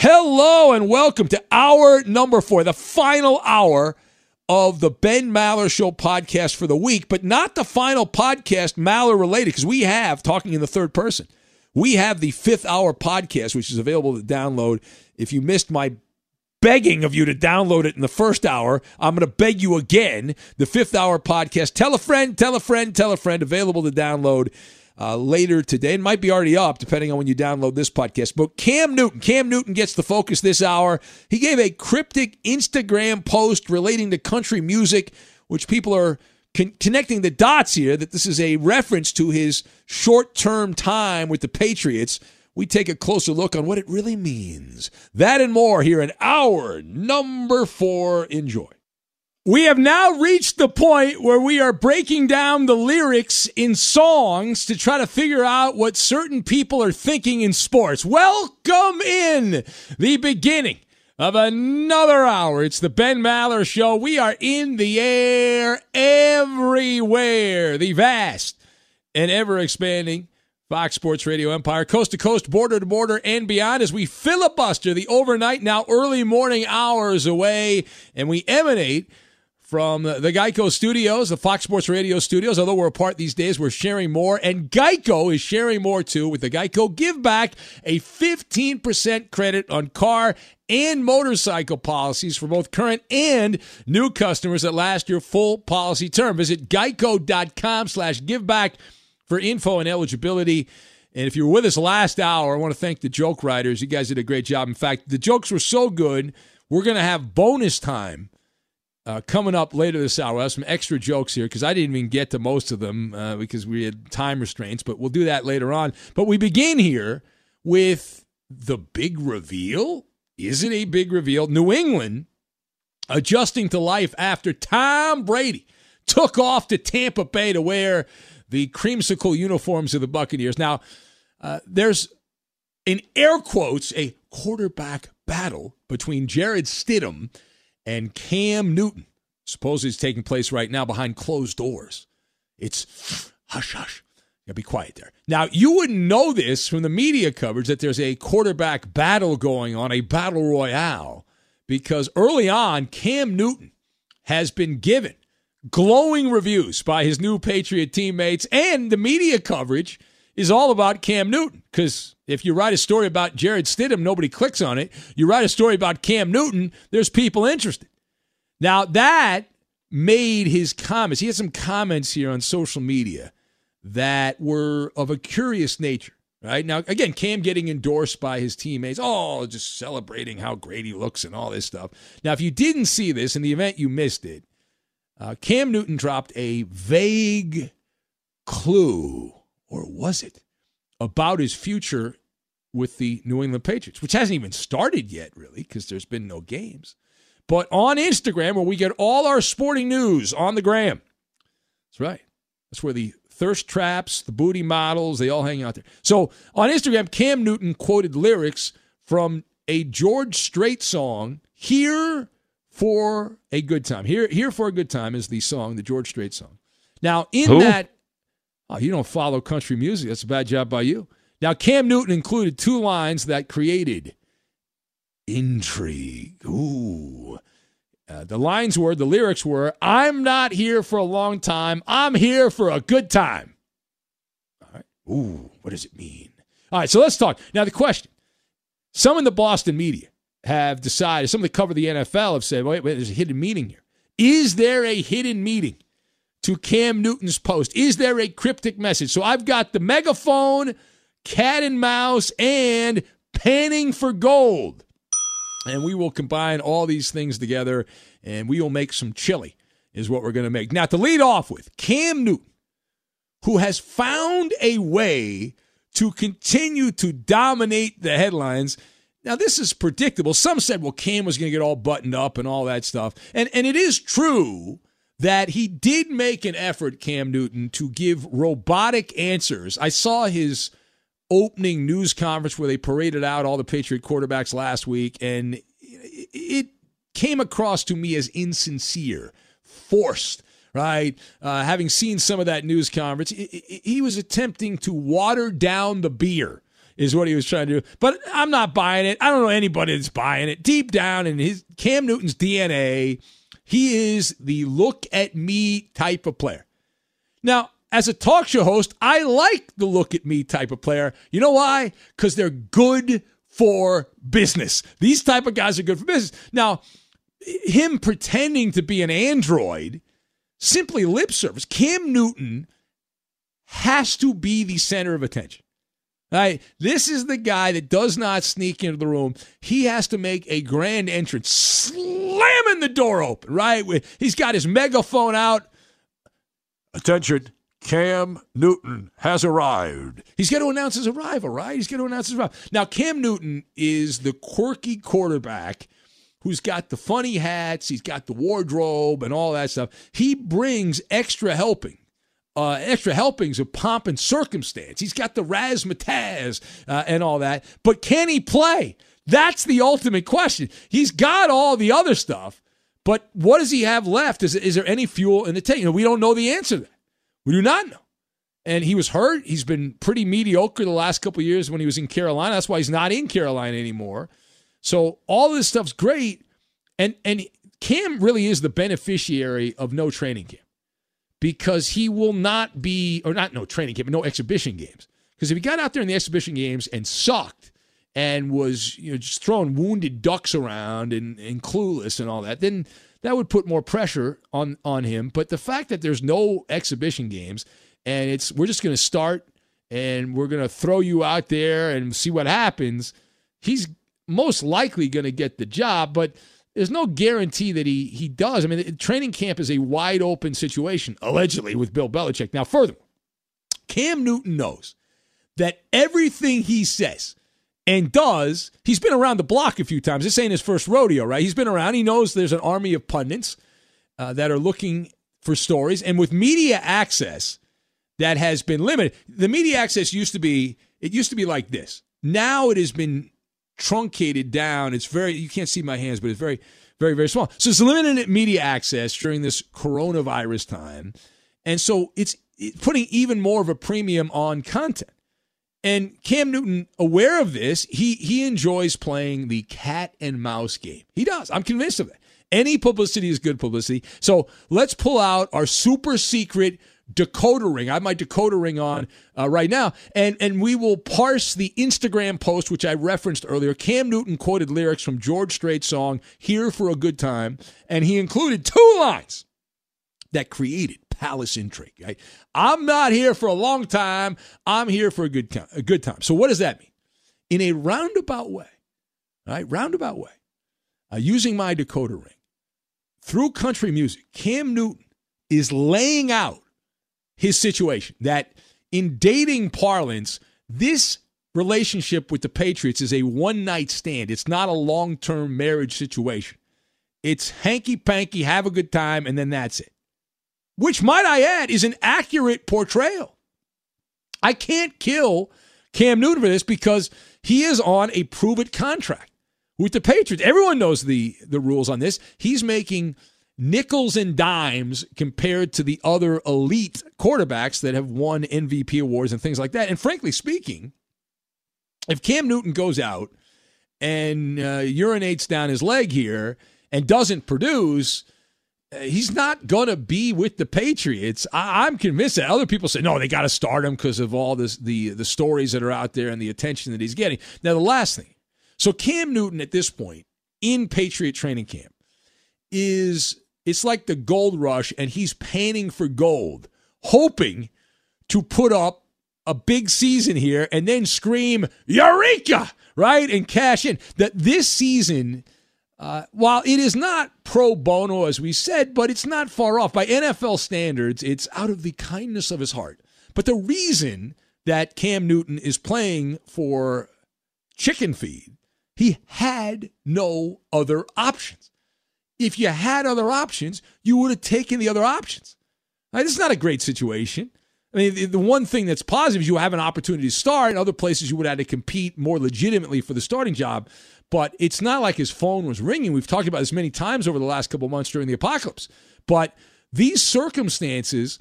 Hello and welcome to hour number four, the final hour of the Ben Maller Show podcast for the week, but not the final podcast Maller related because we have talking in the third person. We have the fifth hour podcast, which is available to download. If you missed my begging of you to download it in the first hour, I'm going to beg you again. The fifth hour podcast. Tell a friend, tell a friend, tell a friend, available to download uh, later today. It might be already up, depending on when you download this podcast. But Cam Newton, Cam Newton gets the focus this hour. He gave a cryptic Instagram post relating to country music, which people are con- connecting the dots here that this is a reference to his short term time with the Patriots. We take a closer look on what it really means. That and more here in hour number four. Enjoy. We have now reached the point where we are breaking down the lyrics in songs to try to figure out what certain people are thinking in sports. Welcome in the beginning of another hour. It's the Ben Maller Show. We are in the air everywhere. The vast and ever expanding Fox Sports Radio Empire, coast to coast, border to border, and beyond as we filibuster the overnight, now early morning hours away, and we emanate from the Geico studios, the Fox Sports Radio studios. Although we're apart these days, we're sharing more, and Geico is sharing more too with the Geico Give Back, a 15% credit on car and motorcycle policies for both current and new customers that last your full policy term. Visit geico.com slash giveback for info and eligibility. And if you were with us last hour, I want to thank the joke writers. You guys did a great job. In fact, the jokes were so good, we're going to have bonus time uh, coming up later this hour, I have some extra jokes here because I didn't even get to most of them uh, because we had time restraints, but we'll do that later on. But we begin here with the big reveal. Is it a big reveal? New England adjusting to life after Tom Brady took off to Tampa Bay to wear the creamsicle uniforms of the Buccaneers. Now, uh, there's in air quotes a quarterback battle between Jarrett Stidham and Cam Newton. Supposedly it's taking place right now behind closed doors. It's hush hush. Gotta be quiet there. Now you wouldn't know this from the media coverage that there's a quarterback battle going on, a battle royale, because early on Cam Newton has been given glowing reviews by his new Patriot teammates, and the media coverage is all about Cam Newton. Because if you write a story about Jarrett Stidham, nobody clicks on it. You write a story about Cam Newton, there's people interested. Now, that made his comments, he had some comments here on social media that were of a curious nature. Right now, again, Cam getting endorsed by his teammates. Oh, just celebrating how great he looks and all this stuff. Now, if you didn't see this in the event, you missed it. Uh, Cam Newton dropped a vague clue, or was it, about his future with the New England Patriots, which hasn't even started yet, really, because there's been no games. But on Instagram, where we get all our sporting news on the gram, that's right. That's where the thirst traps, the booty models, they all hang out there. So on Instagram, Cam Newton quoted lyrics from a George Strait song, Here for a Good Time. Here, Here for a Good Time is the song, the George Strait song. Now, in Who? that, oh, you don't follow country music. That's a bad job by you. Now, Cam Newton included two lines that created intrigue. Ooh. Uh, the lines were, the lyrics were, I'm not here for a long time. I'm here for a good time. All right. Ooh, what does it mean? All right, so let's talk. Now, the question some in the Boston media have decided, some that cover the NFL have said, wait, wait, there's a hidden meaning here. Is there a hidden meaning to Cam Newton's post? Is there a cryptic message? So I've got the megaphone, cat and mouse, and panning for gold. And we will combine all these things together and we will make some chili, is what we're going to make. Now, to lead off with, Cam Newton, who has found a way to continue to dominate the headlines. Now, this is predictable. Some said, well, Cam was going to get all buttoned up and all that stuff. And, and it is true that he did make an effort, Cam Newton, to give robotic answers. I saw his opening news conference where they paraded out all the Patriot quarterbacks last week, and it came across to me as insincere, forced. Right, uh, having seen some of that news conference, he was attempting to water down the beer, is what he was trying to do. But I'm not buying it. I don't know anybody that's buying it. Deep down in his Cam Newton's DNA, he is the look at me type of player. Now, as a talk show host, I like the look at me type of player. You know why? Because they're good for business. These type of guys are good for business. Now, him pretending to be an android, simply lip service. Cam Newton has to be the center of attention. Right? This is the guy that does not sneak into the room. He has to make a grand entrance, the door open, right? He's got his megaphone out. Attention, Cam Newton has arrived. He's going to announce his arrival, right? He's going to announce his arrival. Now, Cam Newton is the quirky quarterback who's got the funny hats, he's got the wardrobe and all that stuff. He brings extra helping. Uh, extra helpings of pomp and circumstance. He's got the razzmatazz uh, and all that. But can he play? That's the ultimate question. He's got all the other stuff, but what does he have left? Is, is there any fuel in the tank? You know, we don't know the answer to that. We do not know. And he was hurt. He's been pretty mediocre the last couple years when he was in Carolina. That's why he's not in Carolina anymore. So all this stuff's great. And and Cam really is the beneficiary of no training camp because he will not be, or not no training camp, but no exhibition games. Because if he got out there in the exhibition games and sucked and was you know just throwing wounded ducks around and, and clueless and all that, then that would put more pressure on on him. But the fact that there's no exhibition games and it's we're just going to start and we're going to throw you out there and see what happens, he's most likely going to get the job, but there's no guarantee that he he does. I mean, training camp is a wide open situation, allegedly, with Bill Belichick. Now, furthermore, Cam Newton knows that everything he says and does, he's been around the block a few times. This ain't his first rodeo, right? He's been around. He knows there's an army of pundits uh, that are looking for stories. And with media access that has been limited, the media access used to be, it used to be like this. Now it has been truncated down. It's very you can't see my hands, but it's very very very small. So it's limited media access during this coronavirus time, and so it's putting even more of a premium on content. And Cam Newton, aware of this, he he enjoys playing the cat and mouse game. He does. I'm convinced of that. Any publicity is good publicity. So let's pull out our super secret decoder ring. I have my decoder ring on uh, right now, and and we will parse the Instagram post which I referenced earlier. Cam Newton quoted lyrics from George Strait's song "Here for a Good Time," and he included two lines that created palace intrigue. Right? I'm not here for a long time. I'm here for a good time. A good time. So what does that mean? In a roundabout way, right? Roundabout way, uh, using my decoder ring through country music, Cam Newton is laying out his situation that in dating parlance, this relationship with the Patriots is a one night stand. It's not a long term marriage situation. It's hanky panky, have a good time, and then that's it. Which, might I add, is an accurate portrayal. I can't kill Cam Newton for this because he is on a prove it contract with the Patriots. Everyone knows the, the rules on this. He's making nickels and dimes compared to the other elite quarterbacks that have won MVP awards and things like that. And frankly speaking, if Cam Newton goes out and uh, urinates down his leg here and doesn't produce, he's not going to be with the Patriots. I- am convinced that other people say, no, they got to start him because of all this, the, the stories that are out there and the attention that he's getting. Now, the last thing. So, Cam Newton at this point in Patriot training camp is it's like the gold rush, and he's panning for gold, hoping to put up a big season here and then scream, Eureka! Right? And cash in. That this season, uh, while it is not pro bono, as we said, but it's not far off. By NFL standards, it's out of the kindness of his heart. But the reason that Cam Newton is playing for chicken feed, he had no other options if you had other options, you would have taken the other options. Right? This is not a great situation. I mean, the, one thing that's positive is you have an opportunity to start. In other places, you would have to compete more legitimately for the starting job. But it's not like his phone was ringing. We've talked about this many times over the last couple months during the apocalypse. But these circumstances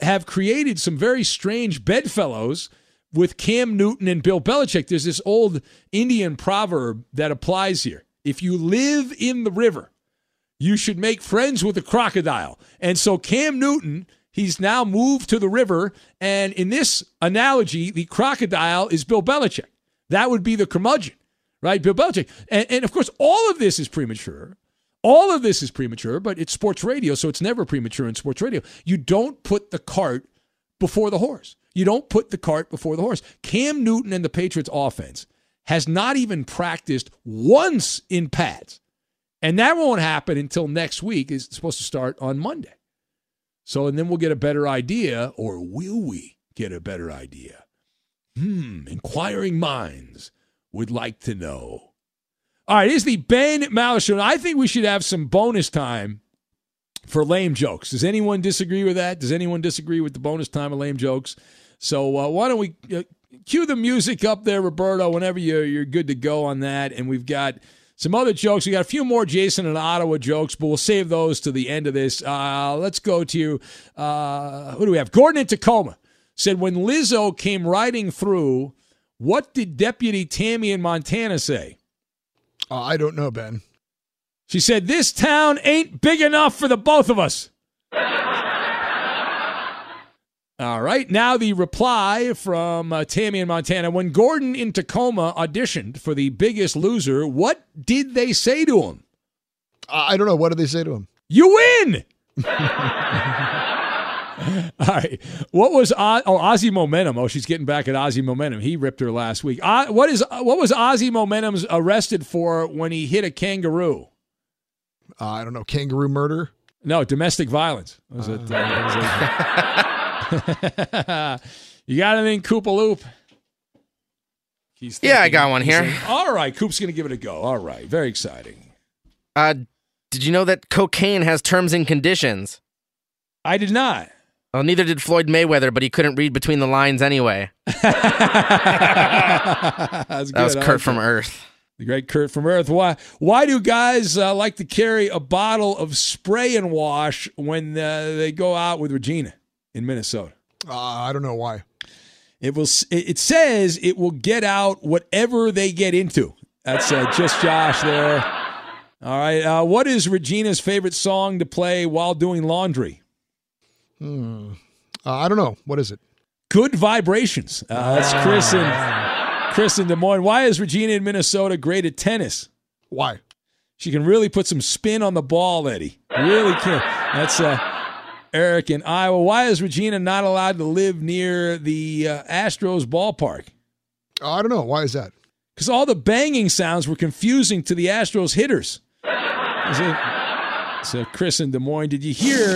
have created some very strange bedfellows with Cam Newton and Bill Belichick. There's this old Indian proverb that applies here. If you live in the river, you should make friends with a crocodile. And so Cam Newton, he's now moved to the river. And in this analogy, the crocodile is Bill Belichick. That would be the curmudgeon, right? Bill Belichick. And, and of course, all of this is premature. All of this is premature, but it's sports radio, so it's never premature in sports radio. You don't put the cart before the horse. You don't put the cart before the horse. Cam Newton and the Patriots offense has not even practiced once in pads. And that won't happen until next week. It's supposed to start on Monday. So, and then we'll get a better idea, or will we get a better idea? Hmm, inquiring minds would like to know. All right, here's the Ben Maller Show. I think we should have some bonus time for lame jokes. Does anyone disagree with that? Does anyone disagree with the bonus time of lame jokes? So uh, why don't we uh, cue the music up there, Roberto, whenever you're, you're good to go on that. And we've got some other jokes. We got a few more Jason and Ottawa jokes, but we'll save those to the end of this. Uh, let's go to uh, who do we have? Gordon in Tacoma said when Lizzo came riding through, what did Deputy Tammy in Montana say? Uh, I don't know, Ben. She said, This town ain't big enough for the both of us. All right. Now the reply from uh, Tammy in Montana. When Gordon in Tacoma auditioned for The Biggest Loser, what did they say to him? I don't know. What did they say to him? You win. All right. What was oh Ozzy Momentum? Oh, she's getting back at Ozzy Momentum. He ripped her last week. Uh, what is what was Ozzy Momentum's arrested for when he hit a kangaroo? Uh, I don't know. Kangaroo murder? No, domestic violence. Was it? Uh, you got anything, Koopa Loop? yeah, I got one here. Saying, All right, Coop's going to give it a go. All right, very exciting. Uh, did you know that cocaine has terms and conditions? I did not. Well, neither did Floyd Mayweather, but he couldn't read between the lines anyway. That's That was good. I Kurt like from that. Earth. The great Kurt from Earth. Why? Why do guys uh, like to carry a bottle of spray and wash when uh, they go out with Regina in Minnesota? Uh, I don't know why. It will. It it says it will get out whatever they get into. That's uh, just Josh there. All right. Uh, what is Regina's favorite song to play while doing laundry? Hmm. Uh, I don't know. What is it? Good vibrations. Uh, that's Chris and Chris in Des Moines. Why is Regina in Minnesota great at tennis? Why? She can really put some spin on the ball, Eddie. Really can. That's uh, Eric in Iowa. Why is Regina not allowed to live near the uh, Astros ballpark? Uh, I don't know. Why is that? Because all the banging sounds were confusing to the Astros hitters. So, Chris in Des Moines, did you hear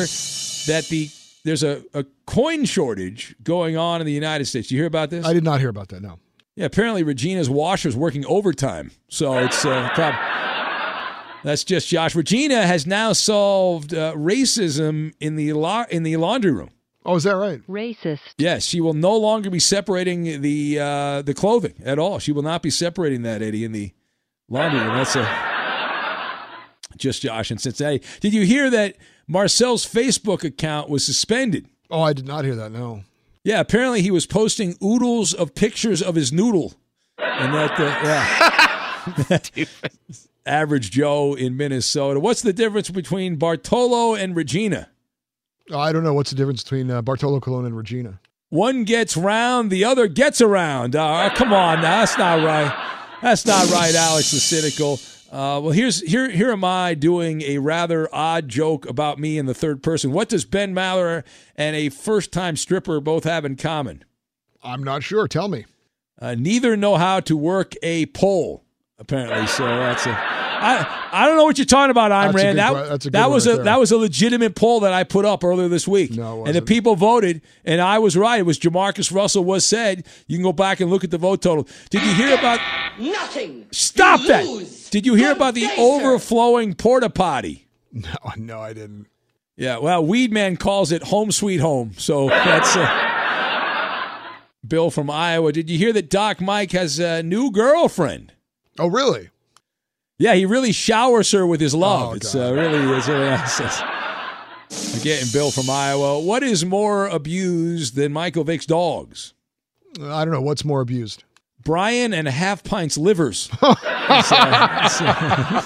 that the there's a, a coin shortage going on in the United States? Did you hear about this? I did not hear about that. No. Yeah, apparently Regina's washer's working overtime. So it's uh, prob- that's just Josh. Regina has now solved uh, racism in the la- in the laundry room. Oh, is that right? Racist. Yes, she will no longer be separating the uh, the clothing at all. She will not be separating that Eddie in the laundry room. That's a just Josh in Cincinnati. Did you hear that Marcel's Facebook account was suspended? Oh, I did not hear that. No. Yeah, apparently he was posting oodles of pictures of his noodle, and that uh, yeah. Average Joe in Minnesota. What's the difference between Bartolo and Regina? I don't know. What's the difference between uh, Bartolo Colon and Regina? One gets round, the other gets around. Uh, come on, now that's not right. That's not right, Alex the cynical. Uh, well, here's here here am I doing a rather odd joke about me in the third person. What does Ben Maller and a first time stripper both have in common? I'm not sure. Tell me. Uh, neither know how to work a pole, apparently. So that's a. I, I don't know what you're talking about, Ayn That's a Rand. good That, that's that was right a there. that was a legitimate poll that I put up earlier this week. No, it and the people voted, and I was right. It was JaMarcus Russell was said. You can go back and look at the vote total. Did you hear about? Nothing. Stop You that! lose. Did you hear about the day, sir. overflowing porta potty? No, no, I didn't. Yeah, well, Weedman calls it home sweet home. So that's uh, Bill from Iowa. Did you hear that Doc Mike has a new girlfriend? Oh, really? Yeah, he really showers her with his love. Oh, it's uh, really it's really nice. It's- Again, Bill from Iowa. What is more abused than Michael Vick's dogs? I don't know. What's more abused? Brian and half pints livers. That's, uh,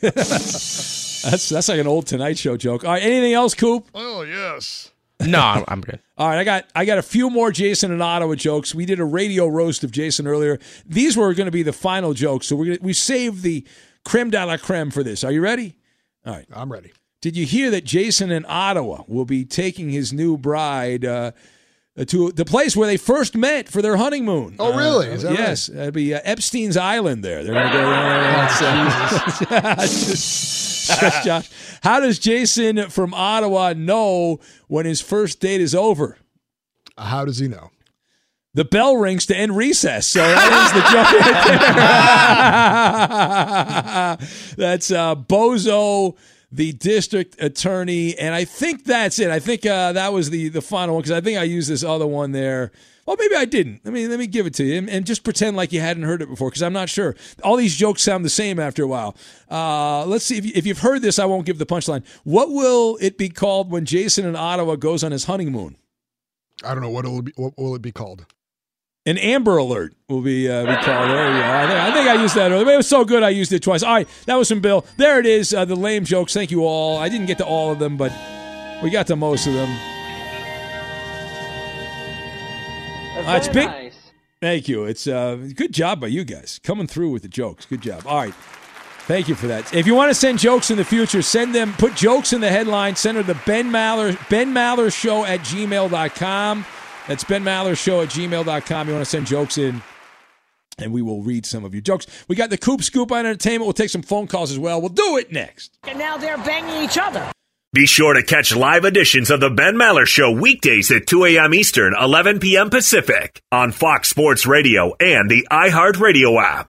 that's, that's that's like an old Tonight Show joke. All right, anything else, Coop? Oh, yes. No, I'm, I'm good. All right, I got I got a few more Jason and Ottawa jokes. We did a radio roast of Jason earlier. These were going to be the final jokes, so we're gonna, we saved the creme de la creme for this. Are you ready? All right, I'm ready. Did you hear that Jason in Ottawa will be taking his new bride uh, to the place where they first met for their honeymoon? Oh, really? Uh, Is that yes, that'd be uh, Epstein's Island. There, they're going to go. That's, uh, just- Josh. How does Jason from Ottawa know when his first date is over? How does he know? The bell rings to end recess. So that is the joke right that's uh, Bozo, the district attorney, and I think that's it. I think uh, that was the the final one because I think I used this other one there. Well, maybe I didn't. Let me let me give it to you and, and just pretend like you hadn't heard it before because I'm not sure. All these jokes sound the same after a while. Uh, let's see if, if you've heard this. I won't give the punchline. What will it be called when Jason in Ottawa goes on his honeymoon? I don't know. What will be, what will it be called? An Amber Alert will be uh, be called. There you go. I think, I used that earlier. It was so good I used it twice. All right, that was from Bill. There it is. Uh, the lame jokes. Thank you all. I didn't get to all of them, but we got to most of them. Uh, it's big. Thank you. It's uh, good job by you guys coming through with the jokes. Good job. All right. Thank you for that. If you want to send jokes in the future, send them, put jokes in the headline, send her the Ben Maller, Ben Maller Show at gmail.com. That's Ben Maller Show at gmail.com. You want to send jokes in, and we will read some of your jokes. We got the Coop Scoop on entertainment. We'll take some phone calls as well. We'll do it next. And now they're banging each other. Be sure to catch live editions of The Ben Maller Show weekdays at 2 a.m. Eastern, 11 p.m. Pacific on Fox Sports Radio and the iHeartRadio app.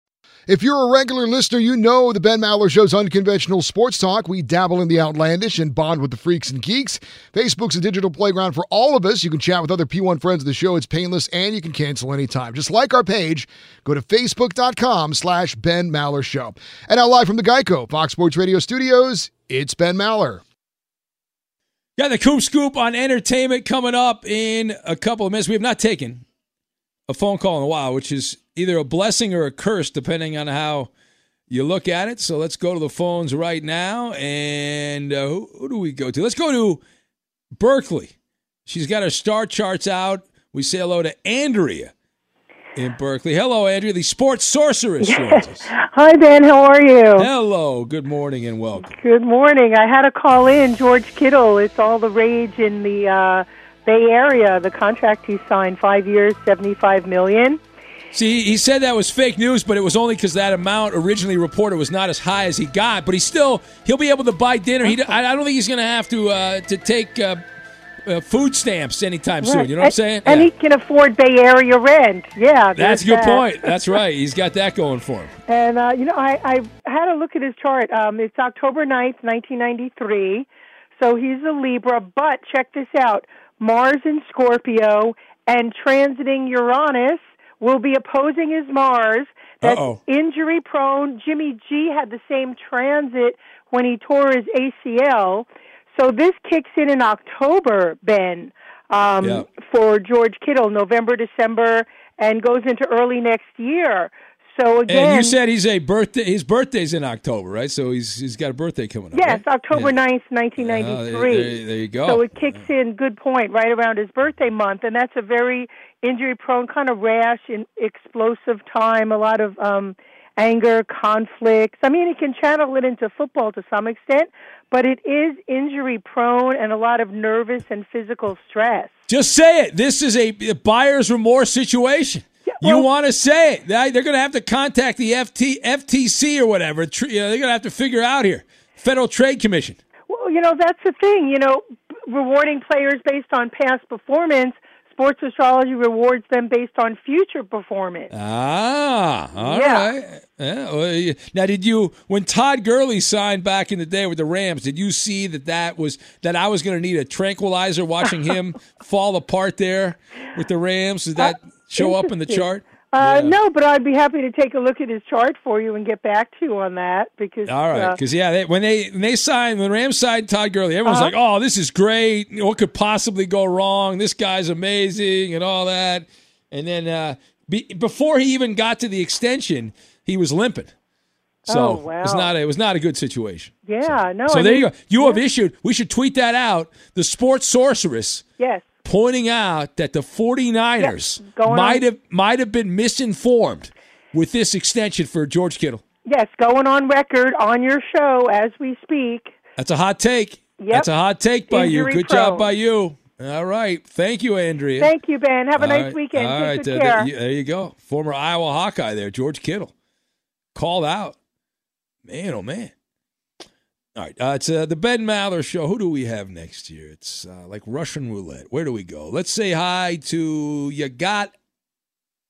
If you're a regular listener, you know the Ben Maller Show's unconventional sports talk. We dabble in the outlandish and bond with the freaks and geeks. Facebook's a digital playground for all of us. You can chat with other P1 friends of the show. It's painless and you can cancel anytime. Just like our page, go to facebook.com slash Ben Maller Show. And now live from the Geico Fox Sports Radio studios, it's Ben Maller. Got the Coop Scoop on entertainment coming up in a couple of minutes. We have not taken a phone call in a while, which is either a blessing or a curse, depending on how you look at it. So let's go to the phones right now. And uh, who, who do we go to? Let's go to Berkeley. She's got her star charts out. We say hello to Andrea in Berkeley. Hello, Andrea, the sports sorceress. Hi, Ben. How are you? Hello, good morning and welcome. Good morning. I had a call in George Kittle. It's all the rage in the uh, Bay Area. The contract he signed, five years, seventy-five million. See, he said that was fake news, but it was only because that amount originally reported was not as high as he got. But he still he'll be able to buy dinner. He I don't think he's going to have to uh, to take uh, uh, food stamps anytime soon. You know what I'm saying? And Yeah. he can afford Bay Area rent. Yeah, That's a good that. point. That's right. He's got that going for him. And uh, you know, I, I had a look at his chart. Um, it's October 9th, 1993. So he's a Libra, but check this out. Mars in Scorpio and transiting Uranus will be opposing his Mars. That's Uh-oh. injury prone. Jimmy G had the same transit when he tore his ACL. So this kicks in in October, Ben, um, Yeah. for George Kittle, November, December, and goes into early next year. So again, And you said he's a birthday. His birthday's in October, right? So he's he's got a birthday coming up. Yes, right? October Yeah. ninth, Oh, 1993. there- there- there you go. So it kicks in, good point, right around his birthday month. And that's a very injury prone, kind of rash and explosive time, a lot of um, anger, conflicts. I mean, he can channel it into football to some extent, but it is injury prone and a lot of nervous and physical stress. Just say it. This is a buyer's remorse situation. You want to say it. They- They're going to have to contact the FT, FTC or whatever. Tr- you know, they're going to have to figure out here. Federal Trade Commission. Well, you know, that's the thing. You know, rewarding players based on past performance, sports astrology rewards them based on future performance. Ah, all Yeah. right. Yeah, well, now, did you when Todd Gurley signed back in the day with the Rams? Did you see that that was that I was going to need a tranquilizer watching him fall apart there with the Rams? Did that show up in the chart? Uh, No, but I'd be happy to take a look at his chart for you and get back to you on that because. All right, uh, because yeah, they, when they when they signed when Rams signed Todd Gurley, everyone's Uh-huh. like, "Oh, this is great! What could possibly go wrong? This guy's amazing," and all that. And then uh, be, before he even got to the extension, he was limping. So Oh, wow. it's not a, it was not a good situation. yeah, no. so I there mean- you go. You have issued. We should tweet that out. The sports sorceress Yes. Pointing out that the 49ers going might have might have been misinformed with this extension for George Kittle. Yes, going on record on your show as we speak. That's a hot take. Yep. That's a hot take by you. Good prone. job by you. All right. Thank you, Andrea. Thank you, Ben. Have a All nice right. weekend. All Take uh, care. there, there you go. Former Iowa Hawkeye there, George Kittle. Called out. Man, oh, man. All right. Uh, it's uh, the Ben Maller Show. Who do we have next year? It's uh, like Russian roulette. Where do we go? Let's say hi to you got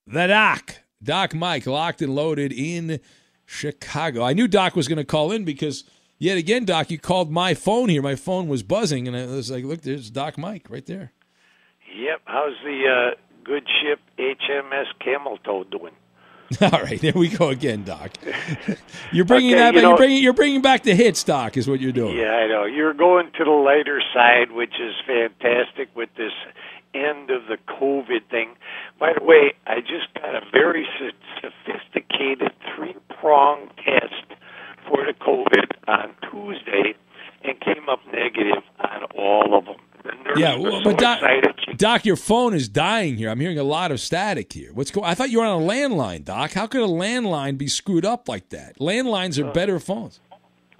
the Doc. Doc Mike locked and loaded in Chicago. I knew Doc was going to call in because yet again, Doc, you called my phone here. My phone was buzzing, and I was like, "Look, there's Doc Mike right there." Yep. How's the uh, good ship HMS Camel Toe doing? All right, there we go again, Doc. You're bringing Okay, that. you back. know- you're bringing. You're bringing back the hits, Doc. Is what you're doing. Yeah, I know. You're going to the lighter side, which is fantastic with this end of the COVID thing. By the way, I just got a very sophisticated three prong test for the COVID on Tuesday and came up negative on all of them. Yeah, well, so but Doc. Doc, your phone is dying here. I'm hearing a lot of static here. What's going? I thought you were on a landline, Doc. How could a landline be screwed up like that? Landlines are better phones.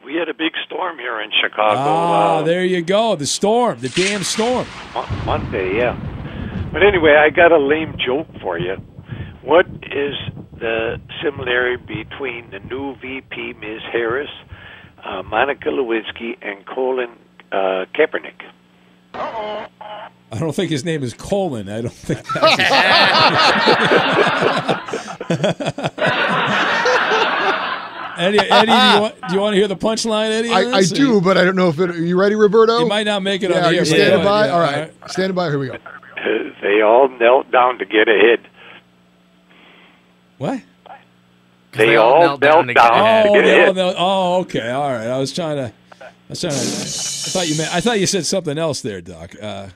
We had a big storm here in Chicago. Ah, uh, there you go. The storm, the damn storm. Mon- Monday, yeah. But anyway, I got a lame joke for you. What is the similarity between the new VP, Ms. Harris, uh, Monica Lewinsky, and Colin uh, Kaepernick? I don't think his name is Colin. I don't think that's. Eddie, Eddie do, you want, do you want to hear the punchline, Eddie? I, I this, do, you- but I don't know if it. Are you ready, Roberto? You might not make it yeah, on the air. you standing yeah, by? yeah, all right, standing by. Here we go. They all knelt down to get ahead. What? They, all knelt down, to get, Oh, they all ahead. know- oh, okay, all right. I was trying to. I to. I thought you meant. I thought you said something else there, Doc. Uh,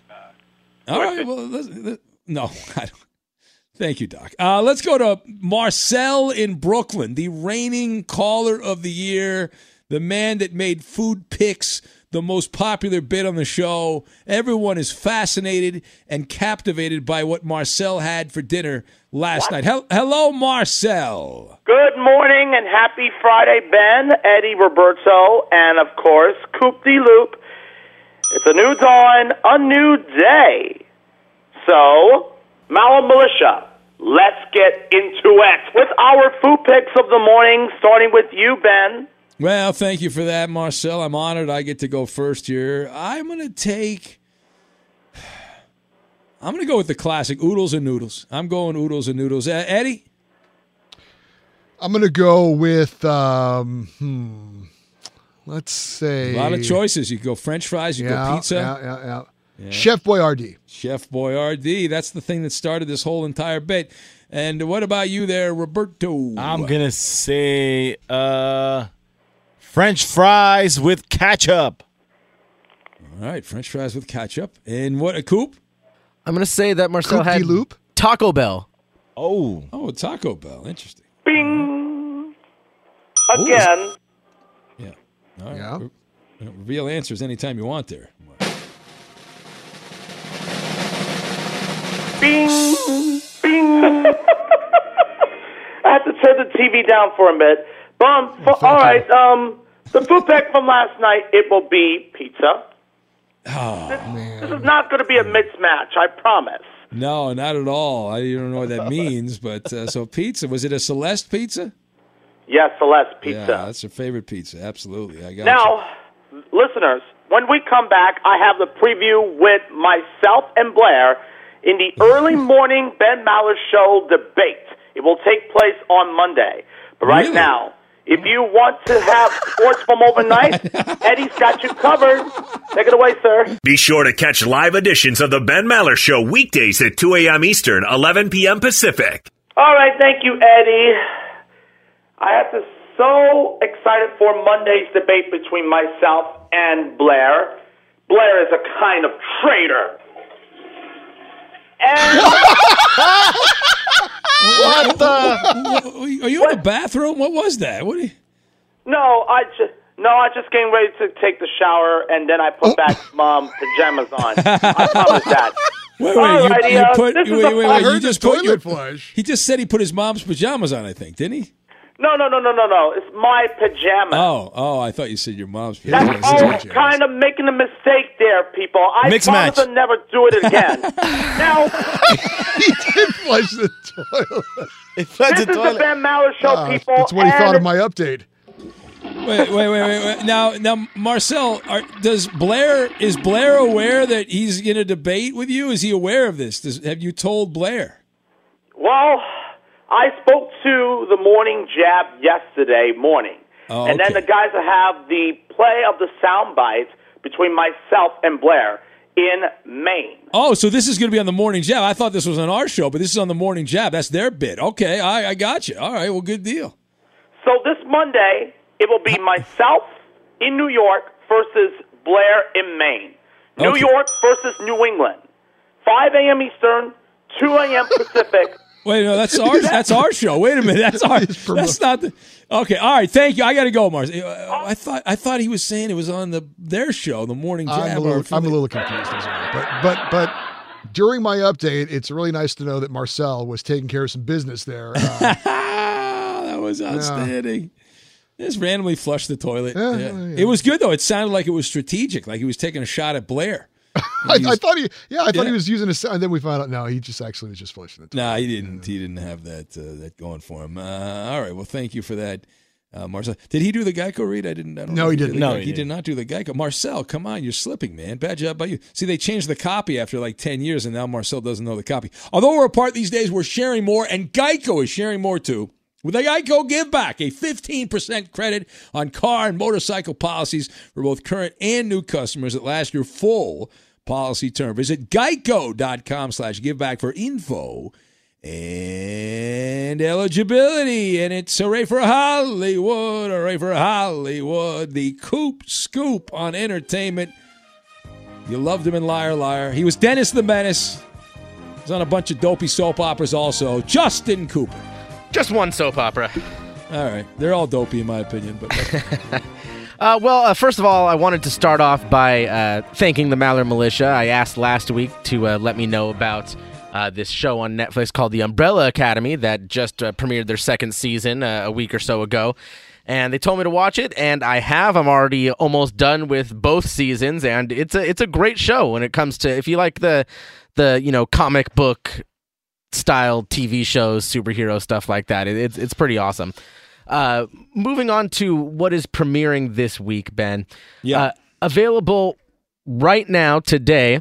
all right. Well, let's, let- no. Thank you, Doc. Uh, let's go to Marcel in Brooklyn, the reigning caller of the year, the man that made food picks the most popular bit on the show. Everyone is fascinated and captivated by what Marcel had for dinner last night. Hel- Hello, Marcel. Good morning and happy Friday, Ben, Eddie Roberto, and of course, Coop de Loop. It's a new dawn, a new day. So, Malum Militia, let's get into it with our food picks of the morning, starting with you, Ben. Well, thank you for that, Marcel. I'm honored I get to go first here. I'm going to take. I'm going to go with the classic oodles and noodles. I'm going oodles and noodles. Uh, Eddie? I'm going to go with, um, hmm, let's say. A lot of choices. You could go French fries, you Yeah, go pizza. yeah, yeah, yeah. Yeah. Chef Boyardee. Chef Boyardee. That's the thing that started this whole entire bit. And what about you there, Roberto? I'm gonna say uh, French fries with ketchup. All right, French fries with ketchup. And what a coop? I'm going to say that Marcel Coop de had Loop? Taco Bell. Oh. Oh, Taco Bell. Interesting. Bing! Again. Yeah. All right. Re- Reveal answers anytime you want there. Bing! Bing! I had to turn the TV down for a bit. Um, for, all right, um, the food pack from last night, it will be pizza. Oh, This is not going to be a mismatch, I promise. No, not at all. I don't know what that means, but uh, so pizza. Was it a Celeste pizza? Yes, Celeste pizza. Yeah, that's her favorite pizza. Absolutely. I got Now, listeners, when we come back, I have the preview with myself and Blair in the early morning Ben Maller Show debate. It will take place on Monday. But right Really? now, if you want to have sports from overnight, Eddie's got you covered. Take it away, sir. Be sure to catch live editions of the Ben Maller Show weekdays at 2 a.m. Eastern, 11 p.m. Pacific. All right, thank you, Eddie. I have to so excited for Monday's debate between myself and Blair. Blair is a kind of traitor. And What the? Are you in the bathroom? What was that? What? Are you... no, I just no, I just getting ready to take the shower, and then I put back mom pajamas on. I promise that. Wait, wait, Alrighty, you, you uh, put this wait, is a wait, wait, fun- you just put your He just said he put his mom's pajamas on. I think, didn't he? No, no, no, no, no, no. It's my pajamas. Oh, oh, I thought you said your mom's pajamas. That's all kind of making a mistake there, people. I Mixed promise match. to never do it again. now, he did flush the toilet. this is the Ben Maller Show, Ah, people. that's what he and thought of my update. Wait, wait, wait, wait, wait. Now, now, Marcel, are, does Blair is Blair aware that he's going to debate with you? Is he aware of this? Does, have you told Blair? Well, I spoke to the morning jab yesterday morning. Oh, And then the guys will have the play of the sound bites between myself and Blair in Maine. Oh, so this is going to be on the morning jab. I thought this was on our show, but this is on the morning jab. That's their bit. Okay, I, I got you. All right, well, good deal. So this Monday, it will be myself in New York versus Blair in Maine. New Okay. York versus New England. 5 a.m. Eastern, 2 a.m. Pacific. Wait, no, that's our that's our show. Wait a minute, that's our that's not the. Okay, all right, thank you. I got to go, Mars. Uh, I thought I thought he was saying it was on the their show, the morning jab. I'm a little, I'm a little confused as well. But but but during my update, it's really nice to know that Marcel was taking care of some business there. Uh, that was outstanding. Just randomly flushed the toilet. Yeah, Yeah. yeah. It was good though. It sounded like it was strategic, like he was taking a shot at Blair. I, I thought he, yeah, I thought Yeah. he was using a. sound, And then we found out, no, he just actually was just flushing it. No, he didn't. He didn't have that uh, that going for him. Uh, all right. Well, thank you for that, uh, Marcel. Did he do the Geico read? I didn't. I don't No, know if he did didn't. the No, Geico. he he did didn't. do the Geico. Marcel, come on, you're slipping, man. Bad job by you. See, they changed the copy after like ten years, and now Marcel doesn't know the copy. Although we're apart these days, we're sharing more, and Geico is sharing more too. With a Geico Give Back, a 15% credit on car and motorcycle policies for both current and new customers that last your full policy term. Visit geico.com slash give back for info and eligibility. And it's hooray for Hollywood, hooray for Hollywood. The Coop Scoop on entertainment. You loved him in Liar Liar. He was Dennis the Menace. He's on a bunch of dopey soap operas also. Justin Cooper. Just one soap opera. All right. They're all dopey in my opinion, but Uh, well, uh, first of all, I wanted to start off by uh, thanking the Maller Militia. I asked last week to uh, let me know about uh, this show on Netflix called The Umbrella Academy that just uh, premiered their second season a week or so ago. And they told me to watch it, and I have. I'm already almost done with both seasons, and it's a it's a great show when it comes to if you like the the you know comic book style TV shows, superhero stuff like that. It, it's it's pretty awesome. Uh, moving on to what is premiering this week, Ben. Yeah. Uh, available right now today.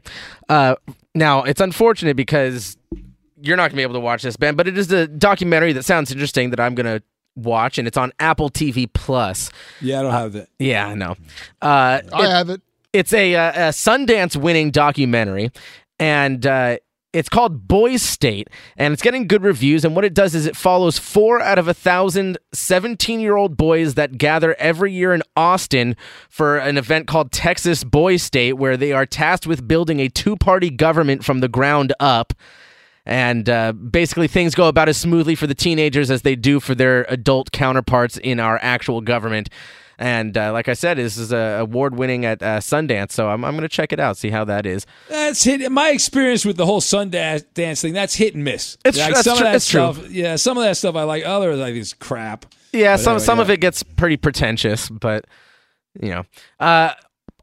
Uh, now it's unfortunate because you're not gonna be able to watch this, Ben, but it is a documentary that sounds interesting that I'm gonna watch, and it's on Apple TV Plus. Yeah, I don't have that. Yeah, I know. Uh, I have it. It's a, uh, a Sundance winning documentary, and uh, it's called Boys State, and it's getting good reviews. And what it does is it follows four out of a thousand 17 year old boys that gather every year in Austin for an event called Texas Boys State, where they are tasked with building a two party government from the ground up. And uh, basically, things go about as smoothly for the teenagers as they do for their adult counterparts in our actual government. And uh, like I said, this is a award winning at uh, Sundance, so I'm, I'm going to check it out, see how that is. That's hit. My experience with the whole Sundance dance thing, that's hit and miss. It's- like that's some tru- of that it's true. stuff. Yeah, some of that stuff I like. Others like is crap. Yeah, But some anyway, some yeah. of it gets pretty pretentious, but you know. Uh,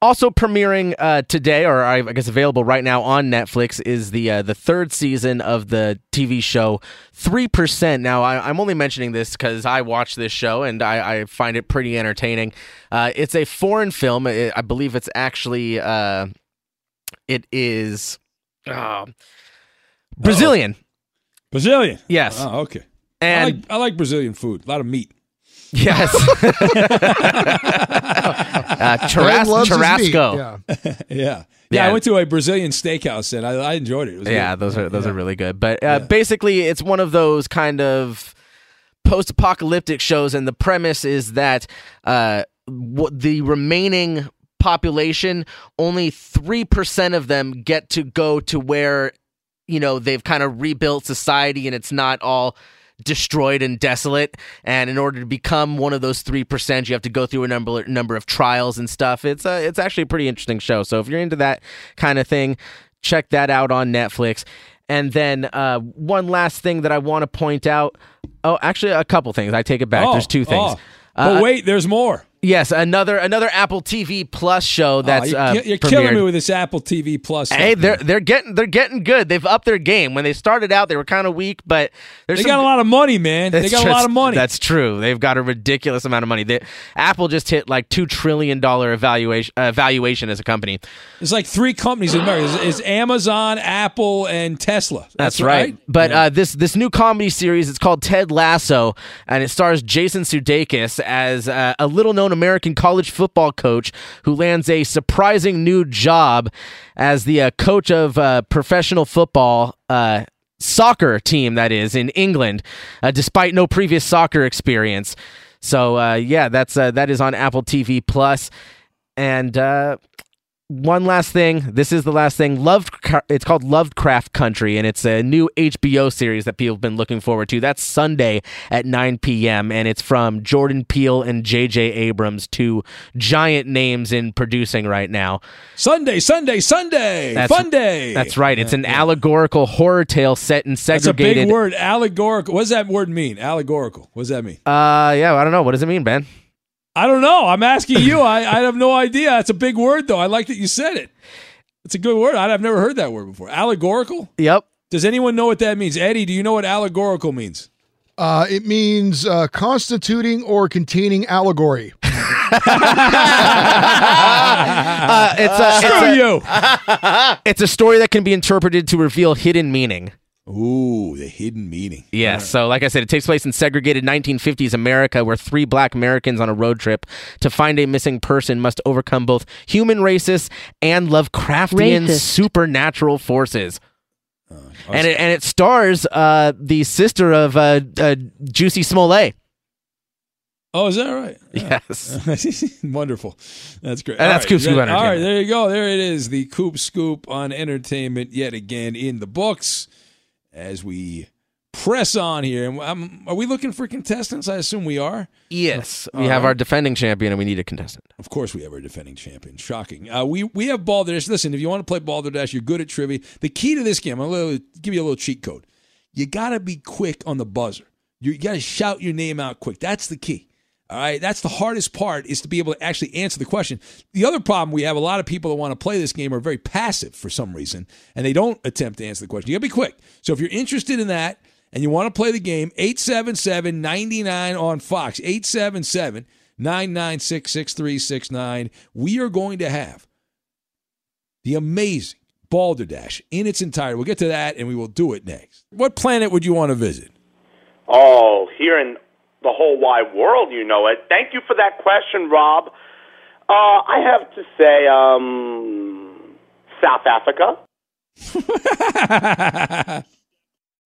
also premiering uh, today, or I guess available right now on Netflix, is the uh, the third season of the TV show Three Percent. Now, I, I'm only mentioning this because I watch this show and I, I find it pretty entertaining. Uh, it's a foreign film. I I believe it's actually uh, it is uh, Brazilian. Brazilian. Yes. Oh, okay. I And like, I like Brazilian food. A lot of meat. Yes. uh, Charas- loves his meat, Churrasco. yeah. yeah. yeah. Yeah. I went to a Brazilian steakhouse and I, I enjoyed it. it was Yeah, good. those are those Yeah. are really good. But uh, basically, it's one of those kind of post-apocalyptic shows, and the premise is that uh, w- the remaining population, only three percent of them get to go to where you know they've kind of rebuilt society, and it's not all destroyed and desolate. And in order to become one of those 3% you have to go through a number number of trials and stuff. It's a, it's actually a pretty interesting show. So if you're into that kind of thing check that out on Netflix. And then uh, one last thing that I want to point out. Oh actually a couple things. I take it back. Oh, there's two things. oh. But Uh, wait, there's more. Yes another another Apple TV Plus show that's oh, you're, uh, you're killing me with this Apple TV Plus. Hey, they're they're getting they're getting good. They've upped their game. When they started out, they were kind of weak, but They some got a lot of money, man. They That's got a lot of money. That's true. They've got a ridiculous amount of money. They, Apple just hit like two trillion dollar evaluation uh, valuation as a company. It's like three companies in America. It's Amazon, Apple, and Tesla. That's, right. But uh, this this new comedy series, it's called Ted Lasso, and it stars Jason Sudeikis as uh, a little known American college football coach who lands a surprising new job as the uh, coach of uh, professional football. Uh, Soccer team that is in England, uh, despite no previous soccer experience. So uh, yeah, that's uh, that is on Apple TV And uh, one last thing. This is the last thing. Loved. It's called Lovecraft Country, and it's a new HBO series that people have been looking forward to. That's Sunday at 9 p.m. and it's from Jordan Peele and J.J. Abrams, two giant names in producing right now. Sunday, Sunday, Sunday, That's- fun day. That's right. It's an allegorical horror tale set in segregated. That's a big word. Allegorical. What does that word mean? Allegorical. What does that mean? Uh, yeah, I don't know. What does it mean, Ben? I don't know. I'm asking you. I, I have no idea. It's a big word, though. I like that you said it. It's a good word. I- I've never heard that word before. Allegorical? Yep. Does anyone know what that means? Eddie, do you know what allegorical means? Uh, it means uh, constituting or containing allegory. Uh, it's a, Screw it's a, you. It's a story that can be interpreted to reveal hidden meaning. Ooh, the hidden meaning. Yes. So, like I said, it takes place in segregated 1950s America, where three black Americans on a road trip to find a missing person must overcome both human racists and Lovecraftian Racist. supernatural forces. and it and it stars uh, the sister of uh, uh, Jussie Smollett. Oh, is that right? Yes. Wonderful. That's great. And that's All Coop Scoop That- All right, there you go. There it is. The Coop Scoop on entertainment yet again in the books as we press on here. Um, are we looking for contestants? I assume we are. Yes, All we have right. our defending champion, and we need a contestant. Of course, we have our defending champion. Shocking. Uh, we we have Balderdash. Listen, if you want to play Balderdash, you're good at trivia. The key to this game, I'm going to give you a little cheat code. You got to be quick on the buzzer. You got to shout your name out quick. That's the key. All right, that's the hardest part is to be able to actually answer the question. The other problem we have a lot of people that want to play this game are very passive for some reason, and they don't attempt to answer the question. You got to be quick. So if you're interested in that and you want to play the game, 877 99 on Fox, 877 996 6369. We are going to have the amazing Balderdash in its entirety. We'll get to that and we will do it next. What planet would you want to visit? Oh, here in the whole wide world, you know it. Thank you for that question, Rob. Uh, I have to say, um, South Africa.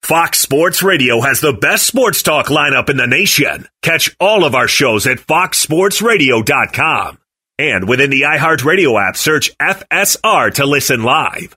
Fox Sports Radio has the best sports talk lineup in the nation. Catch all of our shows at foxsportsradio.com. And within the iHeartRadio app, search FSR to listen live.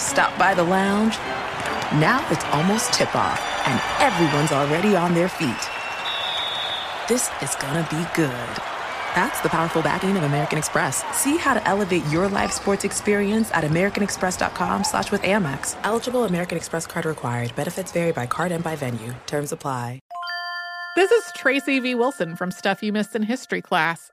stop by the lounge. Now it's almost tip off, and everyone's already on their feet. This is gonna be good. That's the powerful backing of American Express. See how to elevate your live sports experience at americanexpress.com slash with Amex. Eligible American Express card required. Benefits vary by card and by venue. Terms apply. This is Tracy V. Wilson from Stuff You Missed in History class.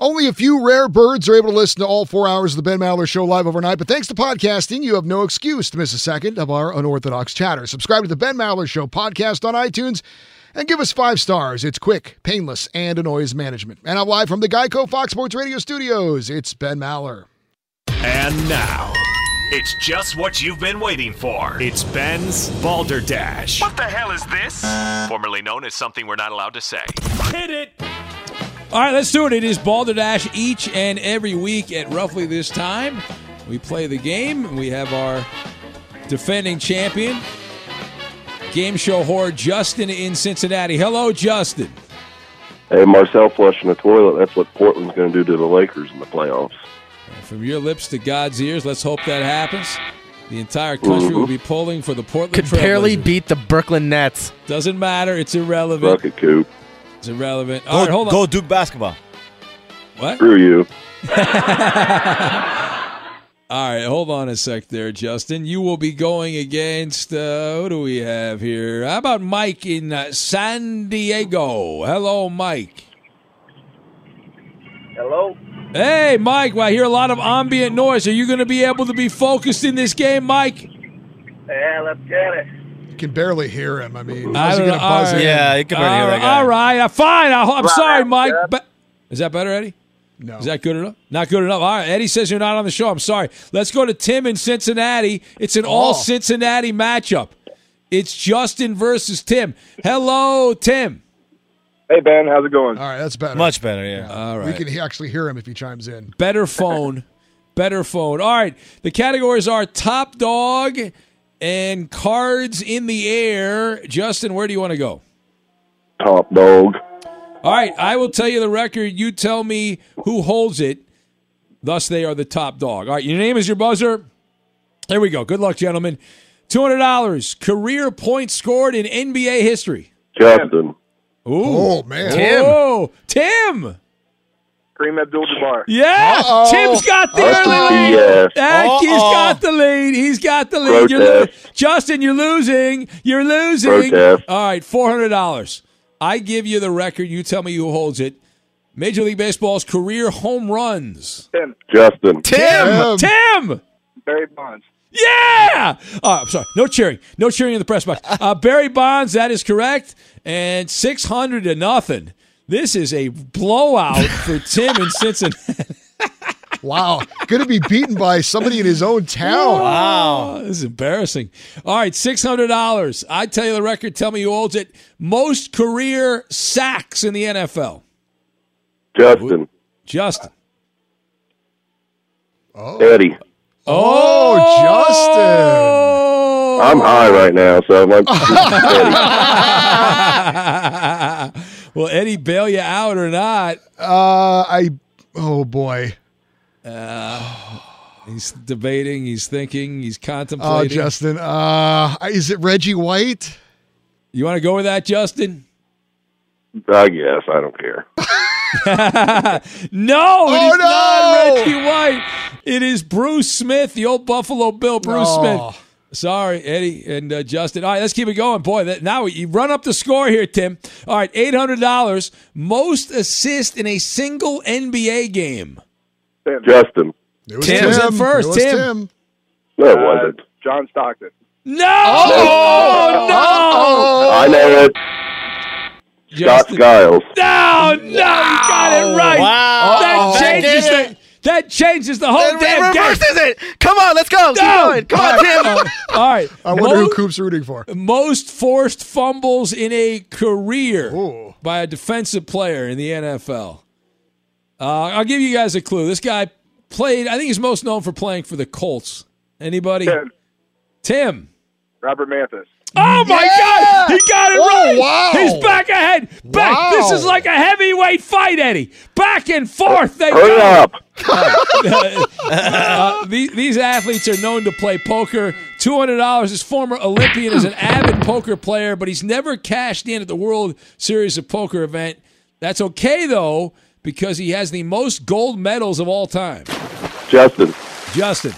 Only a few rare birds are able to listen to all four hours of the Ben Maller Show live overnight, but thanks to podcasting, you have no excuse to miss a second of our unorthodox chatter. Subscribe to the Ben Maller Show podcast on iTunes and give us five stars. It's quick, painless, and a noise management. And I'm live from the Geico Fox Sports Radio studios. It's Ben Maller. And now, it's just what you've been waiting for. It's Ben's Balderdash. What the hell is this? Formerly known as something we're not allowed to say. Hit it! All right, let's do it. It is Balderdash each and every week at roughly this time. We play the game, we have our defending champion, game show whore Justin in Cincinnati. Hello, Justin. Hey, Marcel flushing the toilet. That's what Portland's going to do to the Lakers in the playoffs. From your lips to God's ears, let's hope that happens. The entire country will mm-hmm. be pulling for the Portland Could barely beat the Brooklyn Nets. Doesn't matter. It's irrelevant. Bucket coop. It's irrelevant. Go, All right, hold on. go Duke basketball. What? Screw you. All right, hold on a sec there, Justin. You will be going against, uh, who do we have here? How about Mike in uh, San Diego? Hello, Mike. Hello? Hey, Mike, well, I hear a lot of ambient noise. Are you going to be able to be focused in this game, Mike? Yeah, let's get it. You can barely hear him. I mean, I how's he going to buzz All in? right. Yeah, you can barely hear that guy. all right, uh, fine. I, I'm Right, sorry, Mike. good. But is that better, Eddie? No. Is that good enough? Not good enough. All right. Eddie says you're not on the show. I'm sorry. Let's go to Tim in Cincinnati. It's an all Oh. Cincinnati matchup. It's Justin versus Tim. Hello, Tim. Hey, Ben, how's it going? All right, that's better. Much better, yeah. All right, We can he- actually hear him if he chimes in. Better phone. Better phone. All right. The categories are top dog and cards in the air. Justin, where do you want to go? Top dog. All right, I will tell you the record. You tell me who holds it. Thus, they are the top dog. All right, your name is your buzzer. There we go. Good luck, gentlemen. Two hundred dollars. Career points scored in NBA history. Justin. Ooh, Oh, man. Tim. Oh, Tim. Kareem Abdul-Jabbar. Yeah, Uh-oh. Tim's got the That's early lead. yes. Heck, he's Uh-oh. got the lead. He's got the lead. You're lo- Justin, you're losing. You're losing. Protest. All right, four hundred dollars. I give you the record. You tell me who holds it. Major League Baseball's career home runs. Tim. Justin. Tim. Tim. Barry Bonds. Yeah. Oh, I'm sorry. No cheering. No cheering in the press box. Uh, Barry Bonds. That is correct. And six hundred to nothing. This is a blowout for Tim in Cincinnati. Wow. Going to be beaten by somebody in his own town. Wow. This is embarrassing. All right, $600. I tell you the record. Tell me who holds it. Most career sacks in the NFL. Justin. Justin. Oh. Eddie. Oh, oh, Justin. I'm high right now, so I'm like, Eddie. Will Eddie bail you out or not? Uh, I. Oh boy. Uh, he's debating. He's thinking. He's Oh, contemplating. Justin. Uh, is it Reggie White? you want to go with that, Justin? I guess I don't care. no, it Oh, is no! not Reggie White. It is Bruce Smith, the old Buffalo Bill, Bruce Oh. Smith. Sorry, Eddie and uh, Justin. All right, let's keep it going, boy. That, now you run up the score here, Tim. All right, eight hundred dollars. Most assist in a single NBA game. Justin. It was Tim was first. It was Tim. Tim. No, it wasn't. John Stockton. No, Oh, no, I know it. Scott Justin. Skiles. No, no, you got it right. Wow. That changes That the that changes the whole It damn game. reverses it. Come on, let's go. Keep No. going. Come on, Tim. Uh, all right. I wonder who Coop's rooting for. most forced fumbles in a career Ooh. by a defensive player in the NFL. Uh, I'll give you guys a clue. This guy played. I think he's most known for playing for the Colts. Anybody? Tim. Tim. Robert Mathis. Oh my Yeah! God! He got it Oh, right. wow. He's back ahead. Back. Wow. This is like a heavyweight fight, Eddie. Back and forth. They Hurry go. up. Uh, these, these athletes are known to play poker. Two hundred dollars. His former Olympian is an avid poker player, but he's never cashed in at the World Series of Poker event. That's okay though, because he has the most gold medals of all time. Justin, Justin.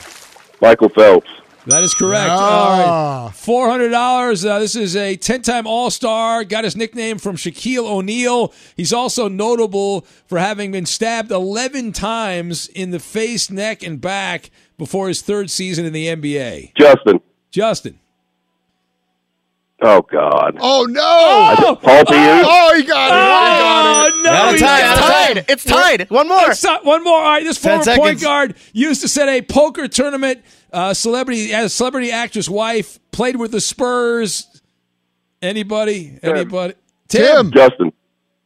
Michael Phelps. That is correct. Ah. All right. Four hundred dollars. Uh, this is a ten-time All-Star. Got his nickname from Shaquille O'Neal. He's also notable for having been stabbed eleven times in the face, neck, and back before his third season in the NBA. Justin. Justin. Oh God. Oh no! Oh, Paul Pierce. Oh, he got it. Oh, He got it. Oh, no, Out of he's time, got it. It's tied. One more. It's not- one more. All right, this Ten former point guard used to set a poker tournament. Uh, celebrity as celebrity actress wife played with the Spurs. Anybody? Anybody? Tim. Justin.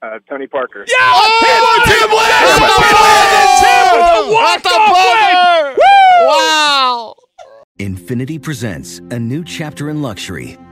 Uh, Tony Parker. Yeah! Oh, Tim Tim with the walk-off win! Wow. Infiniti presents a new chapter in luxury,